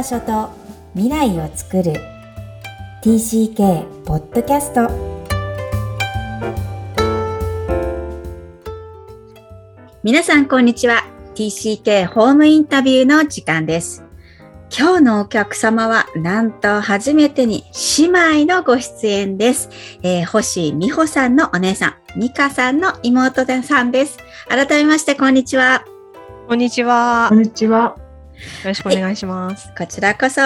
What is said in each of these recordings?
場所と未来を作る TCK ポッドキャスト皆さんこんにちは TCK ホームインタビューの時間です今日のお客様は、なんと初めてに姉妹のご出演です。えー、星美穂さんのお姉さん、美香さんの妹さんです。改めまして、こんにちは。こんにちは。こんにちは。よろしくお願いします。こちらこそ、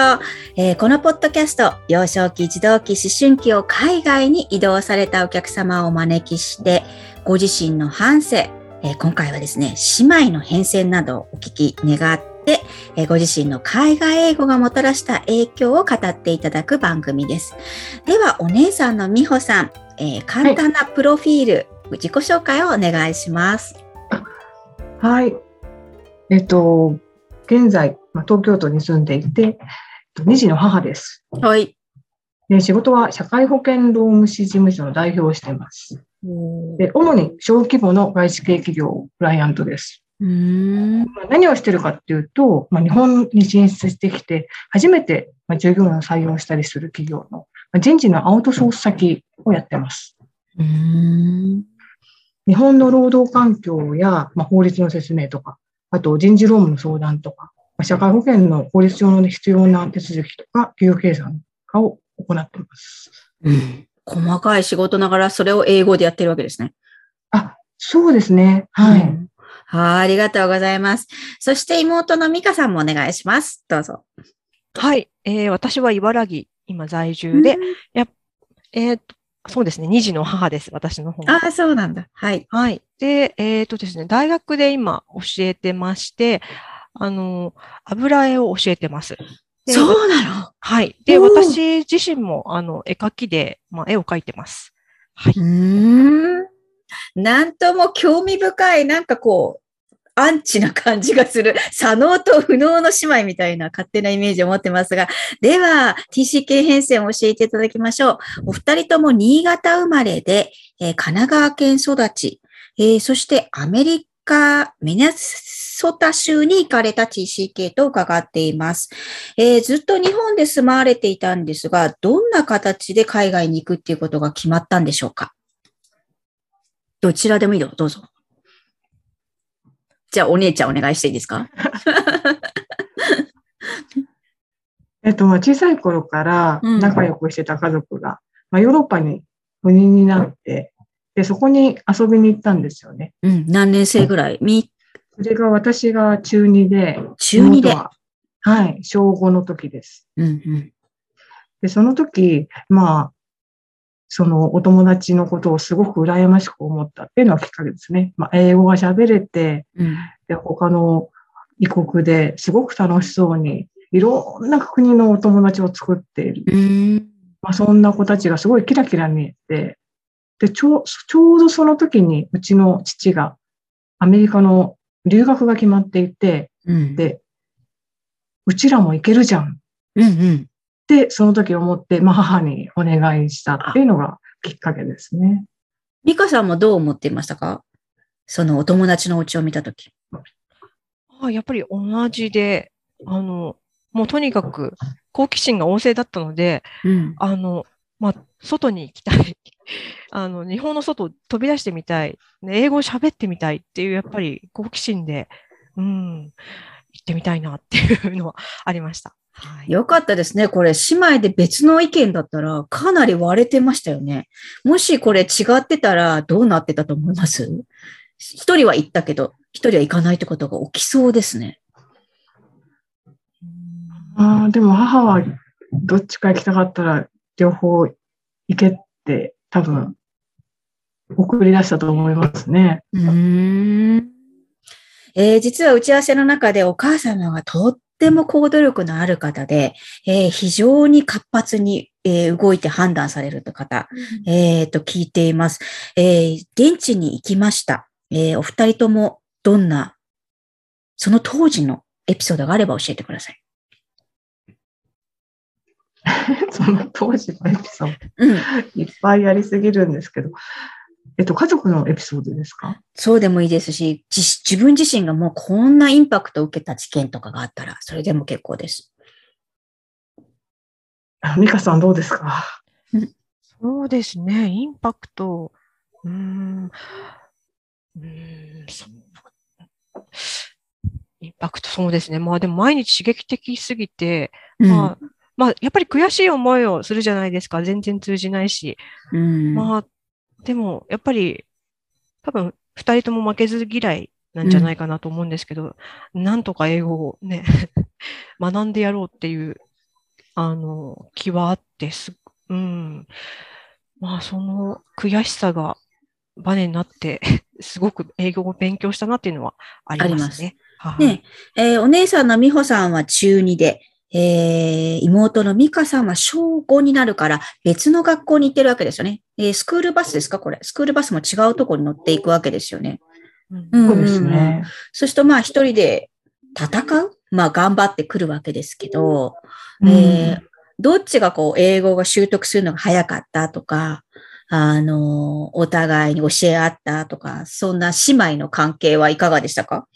えー、このポッドキャスト、幼少期、児童期、思春期を海外に移動されたお客様をお招きして、ご自身の半生、えー、今回はですね、姉妹の変遷などをお聞き願って、えー、ご自身の海外英語がもたらした影響を語っていただく番組です。では、お姉さんの美穂さん、えー、簡単なプロフィール、はい、自己紹介をお願いします。はい。えっと、現在、まあ、東京都に住んでいて、2児の母です。はい。で仕事は社会保険労務士事務所の代表をしています。で主に小規模の外資系企業、クライアントです。うん何をしてるかっていうと、まあ、日本に進出してきて、初めて従業員を採用したりする企業の人事のアウトソース先をやってます。うん日本の労働環境や、まあ、法律の説明とか、あと人事労務の相談とか、社会保険の法律上の必要な手続きとか、給与計算化を行っています。うん。細かい仕事ながらそれを英語でやってるわけですね。あ、そうですね。はい。うん、はい、ありがとうございます。そして妹の美香さんもお願いします。どうぞ。はい。えー、私は茨城、今在住で、やえー、そうですね。二児の母です。私の方ああ、そうなんだ。はい。はい。で、えっ、ー、とですね、大学で今教えてまして、あの、油絵を教えてます。そうなの？はい。で、私自身も、あの、絵描きで、まあ、絵を描いてます。はい。うん。なんとも興味深い、なんかこう、アンチな感じがする、左脳と右脳の姉妹みたいな勝手なイメージを持ってますが、では、TCK 編成を教えていただきましょう。お二人とも新潟生まれで、えー、神奈川県育ち、えー、そしてアメリカ、ミネソタ州に行かれた TCK と伺っています、えー、ずっと日本で住まわれていたんですが、どんな形で海外に行くっていうことが決まったんでしょうか？どちらでもいいよ、どうぞ。じゃあ、お姉ちゃんお願いしていいですか？えっと、まあ、小さい頃から仲良くしてた家族が、うん、まあ、ヨーロッパに赴任になって、で、そこに遊びに行ったんですよね。うん、何年生ぐらい？み？それが私が中2で、中2で？は。い、小5の時です。うんうん、で、その時、まあ、そのお友達のことをすごく羨ましく思ったっていうのはきっかけですね。まあ、英語が喋れて、うん、で他の異国ですごく楽しそうに、いろんな国のお友達を作っている。うんまあ、そんな子たちがすごいキラキラ見えて、でちょ、ちょうどその時にうちの父がアメリカの留学が決まっていて、うん、で、うちらも行けるじゃん。うんうん、で、その時思って、まあ、母にお願いしたっていうのがきっかけですね。美香さんもどう思っていましたか？そのお友達のお家を見た時。あやっぱり同じで、あの、もうとにかく好奇心が旺盛だったので、うん、あの、まあ、外に行きたい。あの、日本の外飛び出してみたい。英語を喋ってみたいっていう、やっぱり好奇心で、うん、行ってみたいなっていうのはありました。はい、よかったですね。これ、姉妹で別の意見だったら、かなり割れてましたよね。もしこれ違ってたら、どうなってたと思います？一人は行ったけど、一人は行かないってことが起きそうですね。ああ、でも母は、どっちか行きたかったら、両方行けって多分、送り出したと思いますね。うん。えー、実は打ち合わせの中でお母様がとっっても行動力のある方で、えー、非常に活発に、えー、動いて判断される方、うん、えー、と聞いています。え現地に行きました。えお二人ともどんな、その当時のエピソードがあれば教えてください。その当時のエピソード、うん、いっぱいありすぎるんですけど、えっと、家族のエピソードですか？そうでもいいですし、自分自身がもうこんなインパクトを受けた事件とかがあったら、それでも結構です。美香さんどうですか？そうですね、インパクト。うーん。うーんそうインパクト、そうですね。まあでも毎日刺激的すぎて、まあ、まあ、やっぱり悔しい思いをするじゃないですか。全然通じないし。うんまあ、でも、やっぱり、多分、二人とも負けず嫌いなんじゃないかなと思うんですけど、なんとか英語をね、学んでやろうっていう、あの、気はあって、す、うん。まあ、その悔しさがバネになって、すごく英語を勉強したなっていうのはありますね。はいねえーお姉さんの美穂さんは中2で、えー妹の美香さんは小5になるから別の学校に行ってるわけですよね。えースクールバスですか？これ。スクールバスも違うところに乗っていくわけですよね。うんうんそうですね。そうするとまあ一人で戦う？まあ頑張ってくるわけですけど、うんえーどっちがこう英語が習得するのが早かったとか、あの、お互いに教え合ったとか、そんな姉妹の関係はいかがでしたか？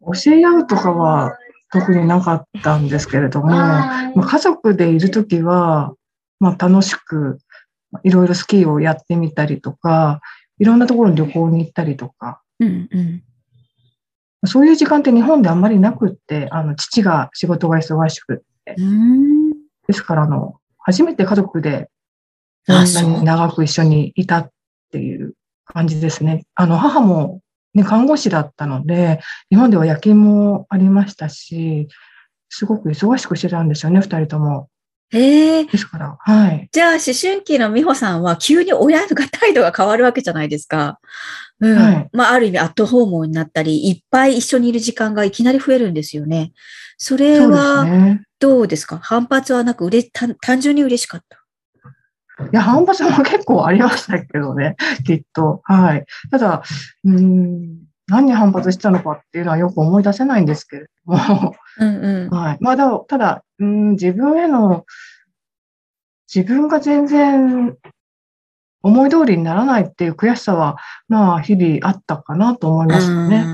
教え合うとかは特になかったんですけれども、まあ、家族でいるときは、まあ、楽しくいろいろスキーをやってみたりとか、いろんなところに旅行に行ったりとか、うんうん。そういう時間って日本であんまりなくって、あの、父が仕事が忙しくって。ですから、あの、初めて家族でこあんなに長く一緒にいたっていう感じですね。あの、母も、ね、看護師だったので、日本では夜勤もありましたし、すごく忙しくしてたんですよね、二人とも。へえ。ですから、はい。じゃあ、思春期の美穂さんは急に親が態度が変わるわけじゃないですか。うん。はいまあ、ある意味アットホームになったり、いっぱい一緒にいる時間がいきなり増えるんですよね。それそうですはね。どうですか？反発はなく、うれ単単純に嬉しかった。いや、反発も結構ありましたけどね、きっと。はい。ただ、うーん、何に反発したのかっていうのはよく思い出せないんですけれども、うんうん。はい。まあ、だただ、うーん、自分への、自分が全然思い通りにならないっていう悔しさは、まあ、日々あったかなと思いますよね。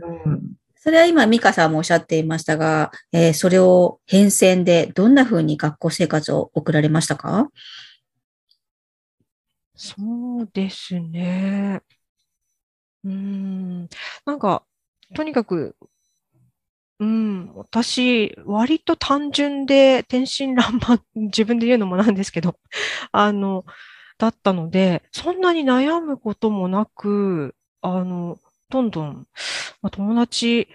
うんうん。それは今、美香さんもおっしゃっていましたが、えーそれを変遷でどんな風に学校生活を送られましたか？そうですね。うーん。なんか、とにかく、うん、私、割と単純で天真爛漫、自分で言うのもなんですけど、あの、だったので、そんなに悩むこともなく、あの、どんどん、まあ、友達、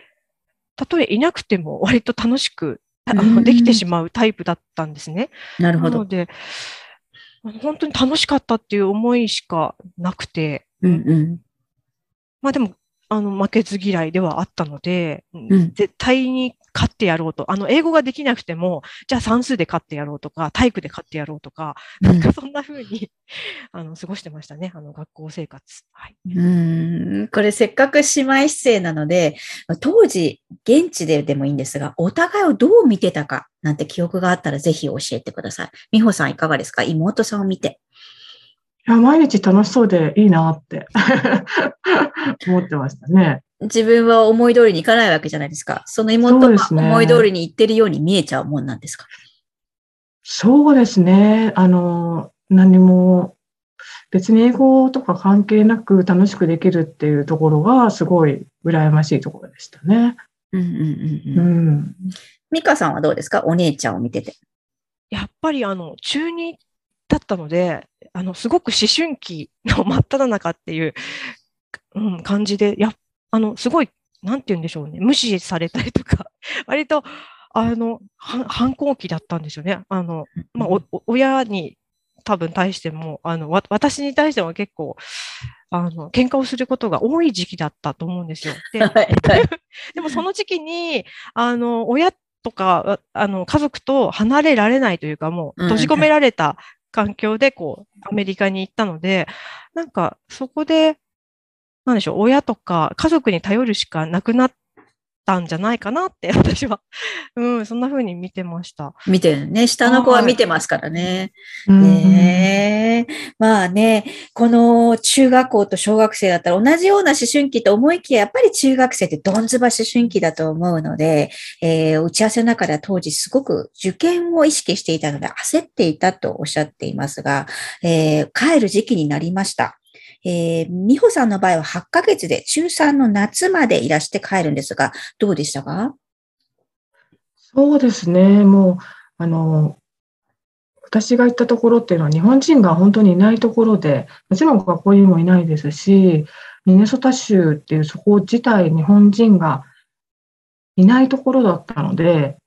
たとえいなくても割と楽しく、あうんのできてしまうタイプだったんですね。なるほど。なので、本当に楽しかったっていう思いしかなくて、うんうん。まあでも、あの、負けず嫌いではあったので、ん絶対に勝ってやろうと。あの、英語ができなくても、じゃあ算数で勝ってやろうとか、体育で勝ってやろうとか、なんかそんな風に、あの、過ごしてましたね。あの、学校生活。はい。うん、これせっかく姉妹姿勢なので、当時、現地ででもいいんですが、お互いをどう見てたかなんて記憶があったらぜひ教えてください。美穂さんいかがですか？妹さんを見て。いや、毎日楽しそうでいいなって 思ってましたね。自分は思い通りにいかないわけじゃないですか。その妹がそうですね思い通りにいってるように見えちゃうもんなんですか？そうですね。あの、何も、別に英語とか関係なく楽しくできるっていうところがすごい羨ましいところでしたね。うんうんうんううん。ん。美香さんはどうですか？お姉ちゃんを見てて。やっぱりあの、中2だったので、あの、すごく思春期の真っ只中っていう、うん、感じで、や、あの、すごい、なんて言うんでしょうね、無視されたりとか、割と、あの、反反抗期だったんですよね。あの、まあ、親に多分対しても、あの、わ私に対しても結構、あの、喧嘩をすることが多い時期だったと思うんですよ。で、でもその時期に、あの、親とか、ああの、家族と離れられないというか、もう閉じ込められた環境で、こう、アメリカに行ったので、なんか、そこで、なんでしょう、親とか家族に頼るしかなくなったんじゃないかなって、私は。うん、そんな風に見てました。見てるね。下の子は見てますからね。うんねえ。まあね、この中学校と小学生だったら同じような思春期と思いきや、やっぱり中学生ってどんずば思春期だと思うので、えー打ち合わせの中では当時すごく受験を意識していたので焦っていたとおっしゃっていますが、えー帰る時期になりました。えー、美穂さんの場合は8ヶ月で中3の夏までいらして帰るんですが、どうでしたか？そうですね。もう、あの、私が行ったところっていうのは日本人が本当にいないところで、もちろん学校にもいないですし、ミネソタ州っていうそこ自体日本人がいないところだったので、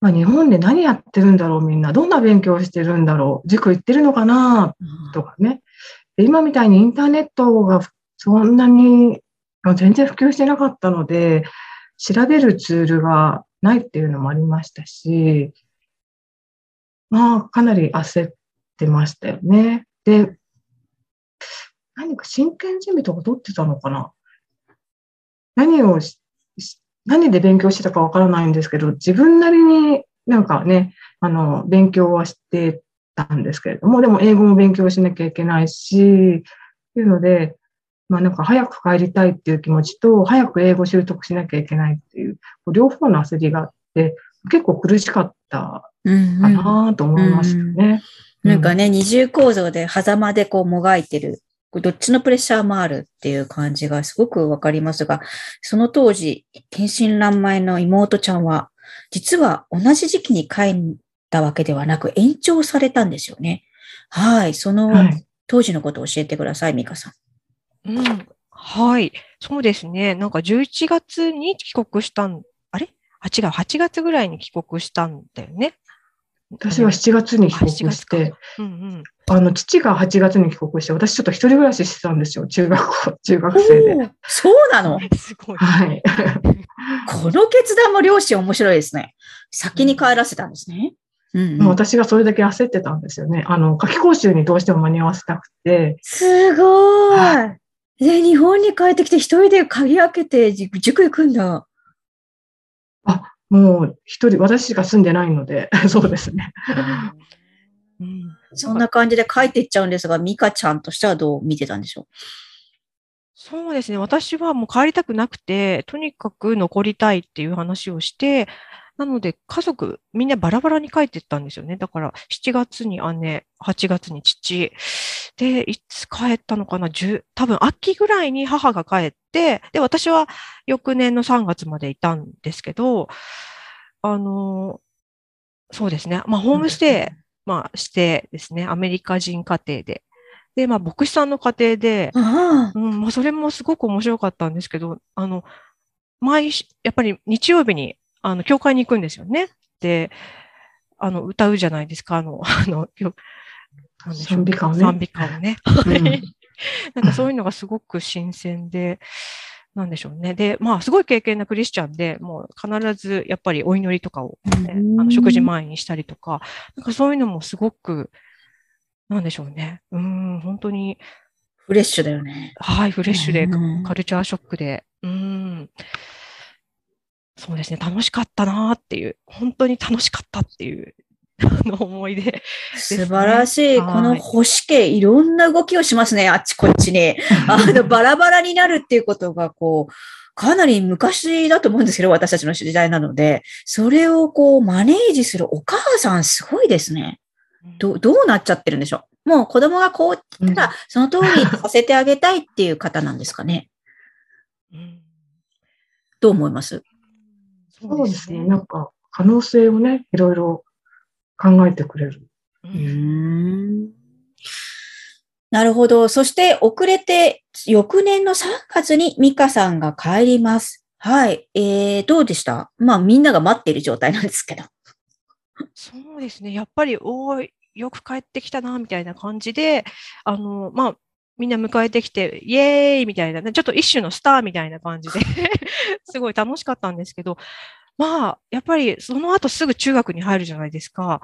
まあ、日本で何やってるんだろうみんな、どんな勉強してるんだろう、塾行ってるのかなとかね。今みたいにインターネットがそんなに全然普及してなかったので、調べるツールがないっていうのもありましたし、まあ、かなり焦ってましたよね。で、何か真剣ゼミとか取ってたのかな？何を、何で勉強してたかわからないんですけど、自分なりになんかね、あの、勉強はしてたんですけれども、でも英語も勉強しなきゃいけないし、っていうので、まあなんか早く帰りたいっていう気持ちと、早く英語習得しなきゃいけないっていう、両方の焦りがあって、結構苦しかったうんかなと思いましたね。なんかね、二重構造で狭間でこうもがいてる。どっちのプレッシャーもあるっていう感じがすごくわかりますが、その当時、天真爛漫の妹ちゃんは、実は同じ時期に帰ったわけではなく延長されたんですよね。はい。そのはい。当時のことを教えてください、ミカさん。うん。はい。そうですね。なんか11月に帰国したん、あれ？あ、違う。8月ぐらいに帰国したんだよね。私は7月に帰あ国7月かして、うんうん。あの、父が8月に帰国して、私ちょっと一人暮らししてたんですよ。中学校、中学生で。そうなの？すごい。はい。この決断も両親面白いですね。先に帰らせたんですね。うんうん、私がそれだけ焦ってたんですよね。あの、夏期講習にどうしても間に合わせたくて、すごい。で、日本に帰ってきて一人で鍵開けて塾塾行くんだ。もう一人、私しか住んでないので、そうですね。うん。そんな感じで帰っていっちゃうんですが、ミカちゃんとしてはどう見てたんでしょそうですね。私はもう帰りたくなくて、とにかく残りたいっていう話をして、なので家族みんなバラバラに帰ってったんですよね。だから7月に姉、8月に父。で、いつ帰ったのかな ?10、多分秋ぐらいに母が帰って、で、私は翌年の3月までいたんですけど、あの、そうですね。まあ、ホームステイ、まあ、してですね、アメリカ人家庭で。で、まあ、牧師さんの家庭で、う。ん、まあ、それもすごく面白かったんですけど、あの、毎週、やっぱり日曜日に、あの、教会に行くんですよね。で、あの、歌うじゃないですか、あの、あの、賛美歌をね賛美歌をね。うん なんかそういうのがすごく新鮮で、なんでしょうね。で、まあ、すごい経験なクリスチャンで、もう必ずやっぱりお祈りとかを、ね、うんあの食事前にしたりとか、なんかそういうのもすごく、なんでしょうね。うん、本当に、フレッシュだよね。はい、フレッシュで、うんカルチャーショックで、うん。そうですね、楽しかったなっていう、本当に楽しかったっていう、あ の思い出。素晴らしい。はいこの保守系、いろんな動きをしますね、あっちこっちに。あの、バラバラになるっていうことが、こう、かなり昔だと思うんですけど、私たちの時代なので、それをこう、マネージするお母さん、すごいですね。どう、どうなっちゃってるんでしょう。もう子供がこう言ったら、その通りにさせてあげたいっていう方なんですかね。うんどう思います？そうですね。なんか、可能性をね、いろいろ考えてくれる。うなるほど。そして遅れて、翌年の3月にミカさんが帰ります。はい。えー、どうでした？まあみんなが待っている状態なんですけど。そうですね、やっぱり、おーい、よく帰ってきたな、みたいな感じで、あの、まあ、みんな迎えてきて、イエーイみたいなね、ちょっと一種のスターみたいな感じで、すごい楽しかったんですけど、まあ、やっぱりその後すぐ中学に入るじゃないですか。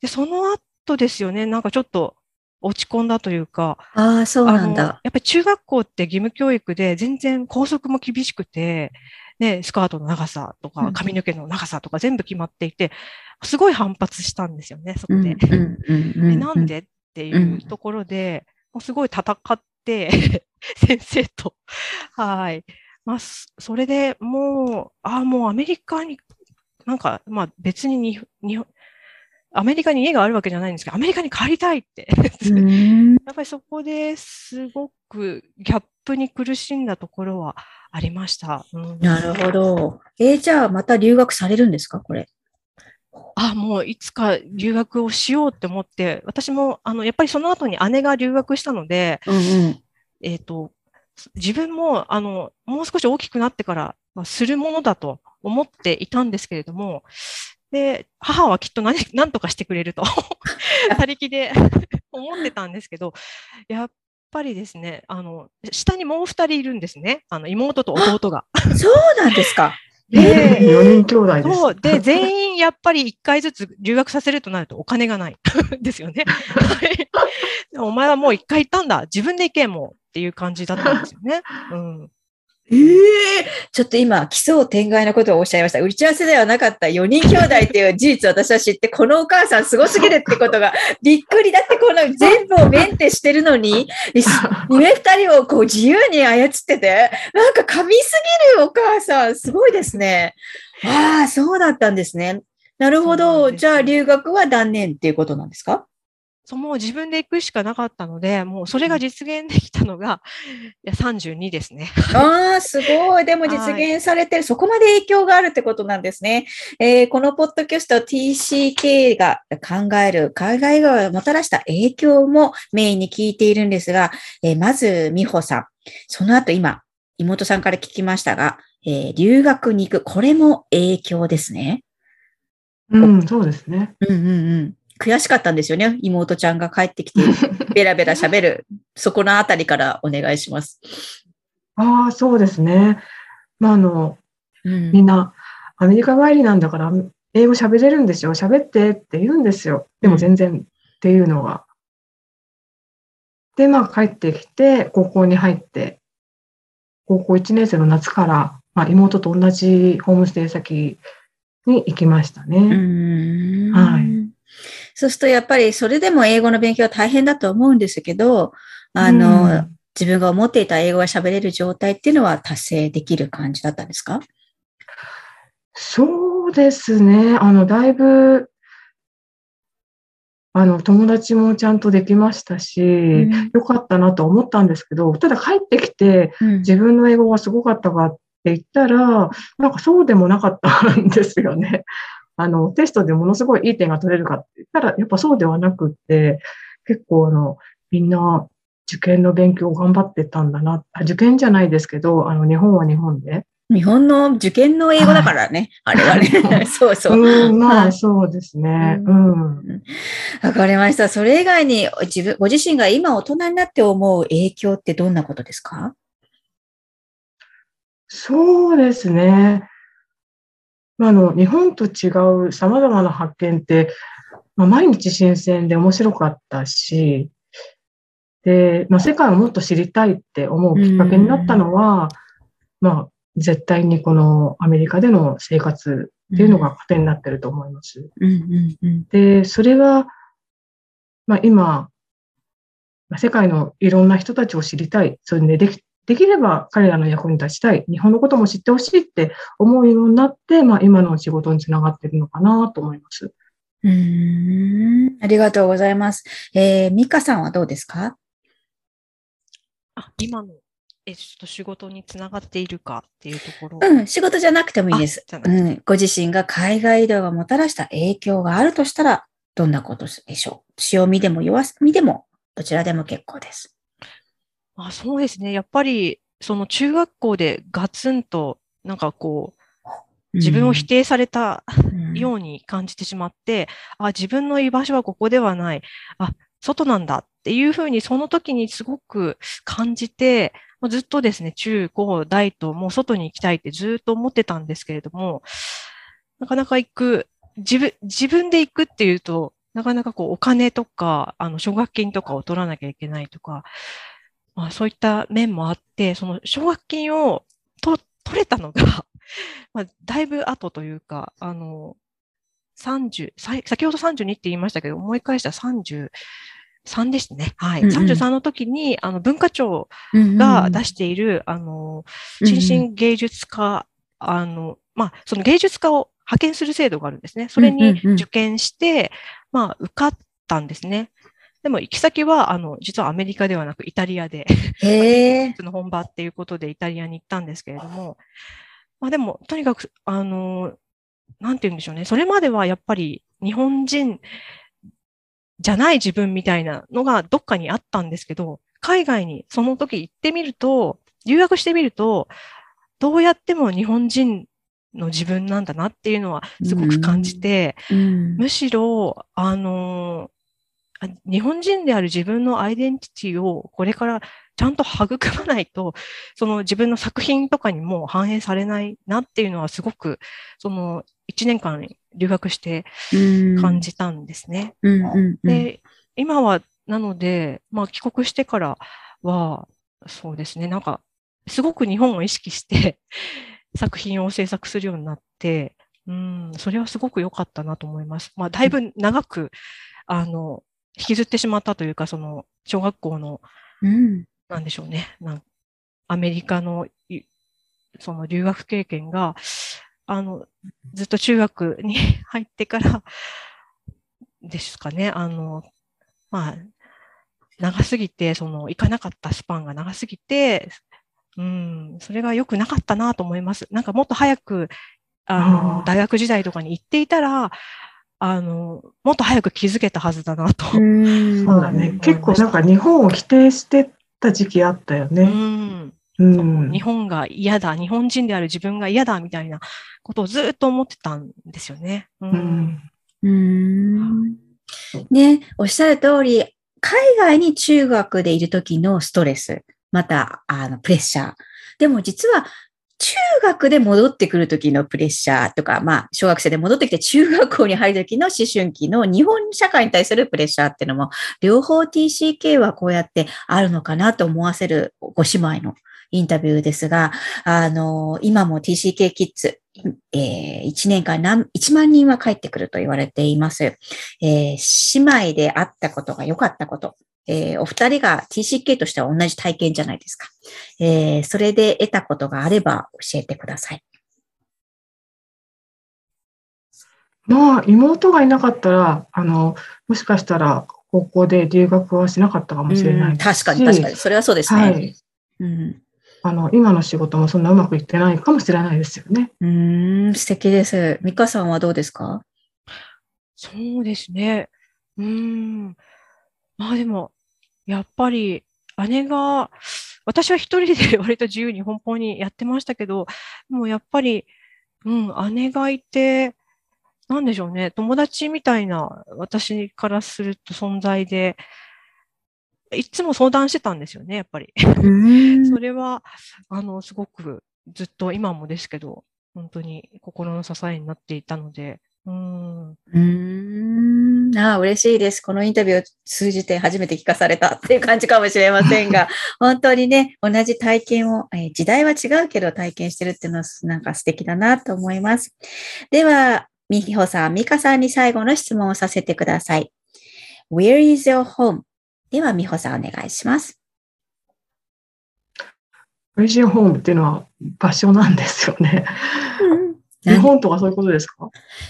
で、その後ですよね、なんかちょっと落ち込んだというか、ああ、そうなんだ。やっぱり中学校って義務教育で全然校則も厳しくて、ね、スカートの長さとかうん髪の毛の長さとか全部決まっていて、すごい反発したんですよね、そこで。なんでっていうところで、もうすごい戦って、先生と。はい。まあ、そそれでもう、ああ、もうアメリカに、なんか、まあ別にに日本、アメリカに家があるわけじゃないんですけど、アメリカに帰りたいって。うん やっぱりそこですごくギャップに苦しんだところはありました。うんなるほど。えーじゃあまた留学されるんですかこれ？あ、もういつか留学をしようって思って、私も、あの、やっぱりその後に姉が留学したので、うんうん。えっ、と、自分も、あの、もう少し大きくなってから、まあ、するものだと思っていたんですけれども、で、母はきっと何、何とかしてくれると、他力で 思ってたんですけど、やっぱりですね、あの、下にもう二人いるんですね。あの、妹と弟が。そうなんですか。で、4人兄弟です。そう。で、全員やっぱり1回ずつ留学させるとなるとお金がない。ですよね。はいお前はもう1回行ったんだ。自分で行けもうっていう感じだったんですよね。うん。ええちょっと今、奇想天外なことをおっしゃいました。打ち合わせではなかった4人兄弟っていう事実を私は知って、このお母さんすごすぎるってことが びっくり。だってこの全部をメンテしてるのに、上二人をこう自由に操ってて、なんか神すぎるお母さん、すごいですね。ああ、そうだったんですね。なるほど。じゃあ留学は断念っていうことなんですか？そう、もう自分で行くしかなかったので、もうそれが実現できたのが、いや、32ですね。ああ、すごい。でも実現されてる、そこまで影響があるってことなんですね。えーこのポッドキャスト TCK が考える海外がもたらした影響もメインに聞いているんですが、えーまず、美穂さん。その後今、妹さんから聞きましたが、えー留学に行く。これも影響ですね。うん、そうですね。うんうんうん。悔しかったんですよね。妹ちゃんが帰ってきて、ベラベラ喋る。そこのあたりからお願いします。ああ、そうですね。まあ、あの、うんみんな、アメリカ帰りなんだから、英語喋れるんですよ。喋ってって言うんですよ。でも全然っていうのが。で、まあ帰ってきて、高校に入って、高校1年生の夏から、まあ、妹と同じホームステイ先に行きましたうね。はいそうすると、やっぱりそれでも英語の勉強は大変だと思うんですけど、あの、うん自分が思っていた英語が喋れる状態っていうのは達成できる感じだったんですか？そうですね。あの、だいぶ、あの、友達もちゃんとできましたし、うんよかったなと思ったんですけど、ただ帰ってきて、うん自分の英語がすごかったかって言ったら、なんかそうでもなかったんですよね。あの、テストでものすごいいい点が取れるかって言ったら、やっぱそうではなくって、結構あの、みんな受験の勉強を頑張ってたんだな。あ受験じゃないですけど、あの、日本は日本で。日本の受験の英語だからね。あれはね。そうそう。うん、まはいあそうですね。ううん。わかりました。それ以外に自分、ご自身が今大人になって思う影響ってどんなことですか？そうですね。まああの、日本と違う様々な発見って、まあ、毎日新鮮で面白かったし、で、まあ、世界をもっと知りたいって思うきっかけになったのは、まあ、絶対にこのアメリカでの生活っていうのが糧になってると思います。で、それは、まあ、今、まあ世界のいろんな人たちを知りたい。それででき、できれば彼らの役に立ちたい。日本のことも知ってほしいって思うようになって、まあ、今の仕事につながってるのかなと思います。うーんありがとうございます。えー、ミカさんはどうですか？あ、今の、え、ちょっと仕事につながっているかっていうところ。うん、仕事じゃなくてもいいです。うん、ご自身が海外移動がもたらした影響があるとしたら、どんなことでしょう？強みでも弱みでも、どちらでも結構です。あ、そうですね。やっぱり、その中学校でガツンと、なんかこう、自分を否定されたうんように感じてしまって、あ、自分の居場所はここではない。あ、外なんだっていうふうにその時にすごく感じて、ずっとですね、中高大ともう外に行きたいってずっと思ってたんですけれども、なかなか行く、自分、自分で行くっていうと、なかなかこうお金とか、あの、奨学金とかを取らなきゃいけないとか、まあそういった面もあって、その奨学金をと取れたのが、まあ、だいぶ後というか、あの、30、先ほど32って言いましたけど、思い返したら33でしたね。はい。うんうん、33の時に、あの、文化庁が出している、うんうん、あの、新進芸術家、うんうん、あの、まあ、その芸術家を派遣する制度があるんですね。それに受験して、まあ、受かったんですね。でも行き先は、あの、実はアメリカではなくイタリアで、への本場っていうことでイタリアに行ったんですけれども、まあでも、とにかく、あの、なんて言うんでしょうね。それまではやっぱり日本人じゃない自分みたいなのがどっかにあったんですけど、海外にその時行ってみると、留学してみると、どうやっても日本人の自分なんだなっていうのはすごく感じて、うん。うん、むしろ、あの日本人である自分のアイデンティティをこれからちゃんと育まないと、その自分の作品とかにも反映されないなっていうのはすごく、その1年間留学して感じたんですね。で、今は、なので、まあ帰国してからは、そうですね、なんか、すごく日本を意識して作品を制作するようになって、うん、それはすごく良かったなと思います。まあ、だいぶ長く、あの、引きずってしまったというか、その、小学校の、うん、なんでしょうね。なんアメリカの、その留学経験が、あの、ずっと中学に 入ってからですかね。あの、まあ、長すぎて、その、行かなかったスパンが長すぎて、うん、それが良くなかったなと思います。なんかもっと早く、あの、大学時代とかに行っていたら、あの、もっと早く気づけたはずだなと。そうだね。結構なんか日本を否定してた時期あったよね。うんうん、日本が嫌だ、日本人である自分が嫌だみたいなことをずっと思ってたんですよね。うん。うん、ね、おっしゃる通り、海外に中学でいる時のストレス、また、あの、プレッシャー。でも実は中学で戻ってくるときのプレッシャーとか、まあ、小学生で戻ってきて中学校に入るときの思春期の日本社会に対するプレッシャーっていうのも、両方 TCK はこうやってあるのかなと思わせるご姉妹のインタビューですが、あの、今も TCK キッズ、えー、1年間何、1万人は帰ってくると言われています。えー、姉妹であったことが良かったこと、えー、お二人が TCK としては同じ体験じゃないですか。えー、それで得たことがあれば教えてください。まあ、妹がいなかったら、あの、もしかしたら、高校で留学はしなかったかもしれない確かに、確かに。それはそうですね。はい。うん、あの、今の仕事もそんなうまくいってないかもしれないですよね。うん、素敵です。美香さんはどうですか？そうですね。うん。まあでも、やっぱり姉が、私は一人で 割と自由に奔放にやってましたけど、もうやっぱり、うん、姉がいて、なんでしょうね、友達みたいな私からすると存在で、いつも相談してたんですよね、やっぱり。それは、あの、すごくずっと今もですけど、本当に心の支えになっていたので、うん。うん。ああ、嬉しいです。このインタビューを通じて初めて聞かされたっていう感じかもしれませんが、本当にね、同じ体験を、えー、時代は違うけど体験してるっていうのはなんか素敵だなと思います。では、みひほさん、みかさんに最後の質問をさせてください。Where is your home? では、みほさんお願いします。Where is your home? っていうのは場所なんですよね。うん日本とかそういうことですか？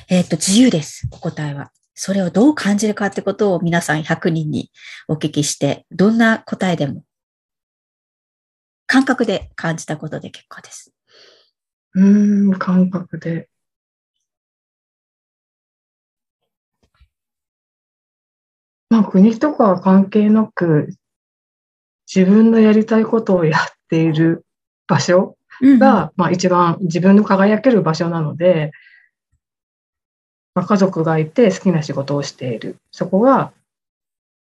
えっ、と、自由です、答えは。それをどう感じるかってことを皆さん100人にお聞きして、どんな答えでも、感覚で感じたことで結構です。うーん、感覚で。まあ、国とかは関係なく、自分のやりたいことをやっている場所が、まあ、一番自分の輝ける場所なので、まあ、家族がいて好きな仕事をしている。そこが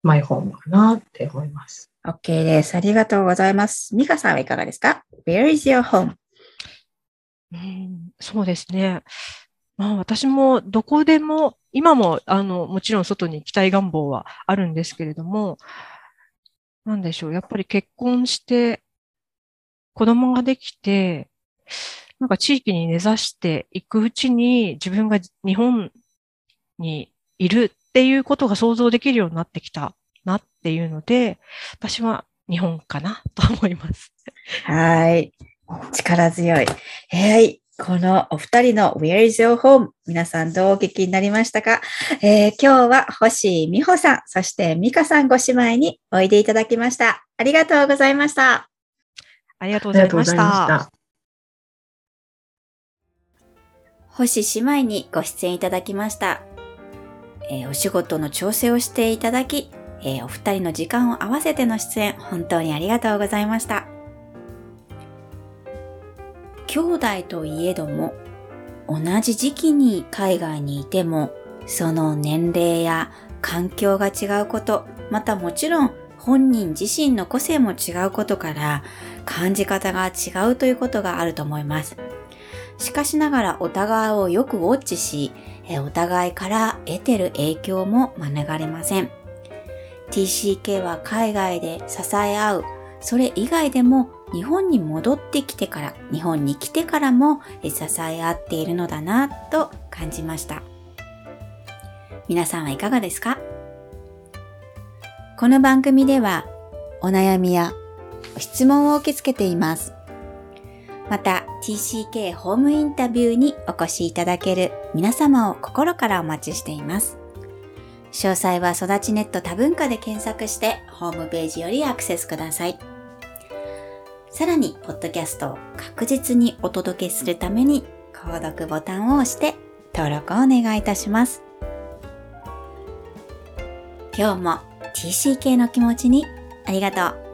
マイホームかなって思います。OK です。ありがとうございます。ミカさんはいかがですか ?Where is your home? うん、そうですね。まあ私もどこでも、今もあのもちろん外に行きたい願望はあるんですけれども、なんでしょう。やっぱり結婚して子供ができて、なんか地域に根ざしていくうちに自分が日本にいるっていうことが想像できるようになってきたなっていうので、私は日本かなと思います。はい。力強い。はい。このお二人の Where is your home? 皆さんどうお聞きになりましたか、えー今日は星美穂さん、そして美香さんご姉妹においでいただきました。ありがとうございました。ありがとうあございました。。星姉妹にご出演いただきました。えーお仕事の調整をしていただき、えーお二人の時間を合わせての出演、本当にありがとうございました。兄弟といえども、同じ時期に海外にいても、その年齢や環境が違うこと、またもちろん本人自身の個性も違うことから、感じ方が違うということがあると思います。しかしながらお互いをよくウォッチし、えお互いから得てる影響も免れません。TCK は海外で支え合う、それ以外でも日本に戻ってきてから、日本に来てからも支え合っているのだなと感じました。皆さんはいかがですか？この番組ではお悩みや質問を受け付けています。また TCK ホームインタビューにお越しいただける皆様を心からお待ちしています。詳細は育ちネット多文化で検索してホームページよりアクセスください。さらに、ポッドキャストを確実にお届けするために、購読ボタンを押して登録をお願いいたします。今日も TCK の気持ちにありがとう。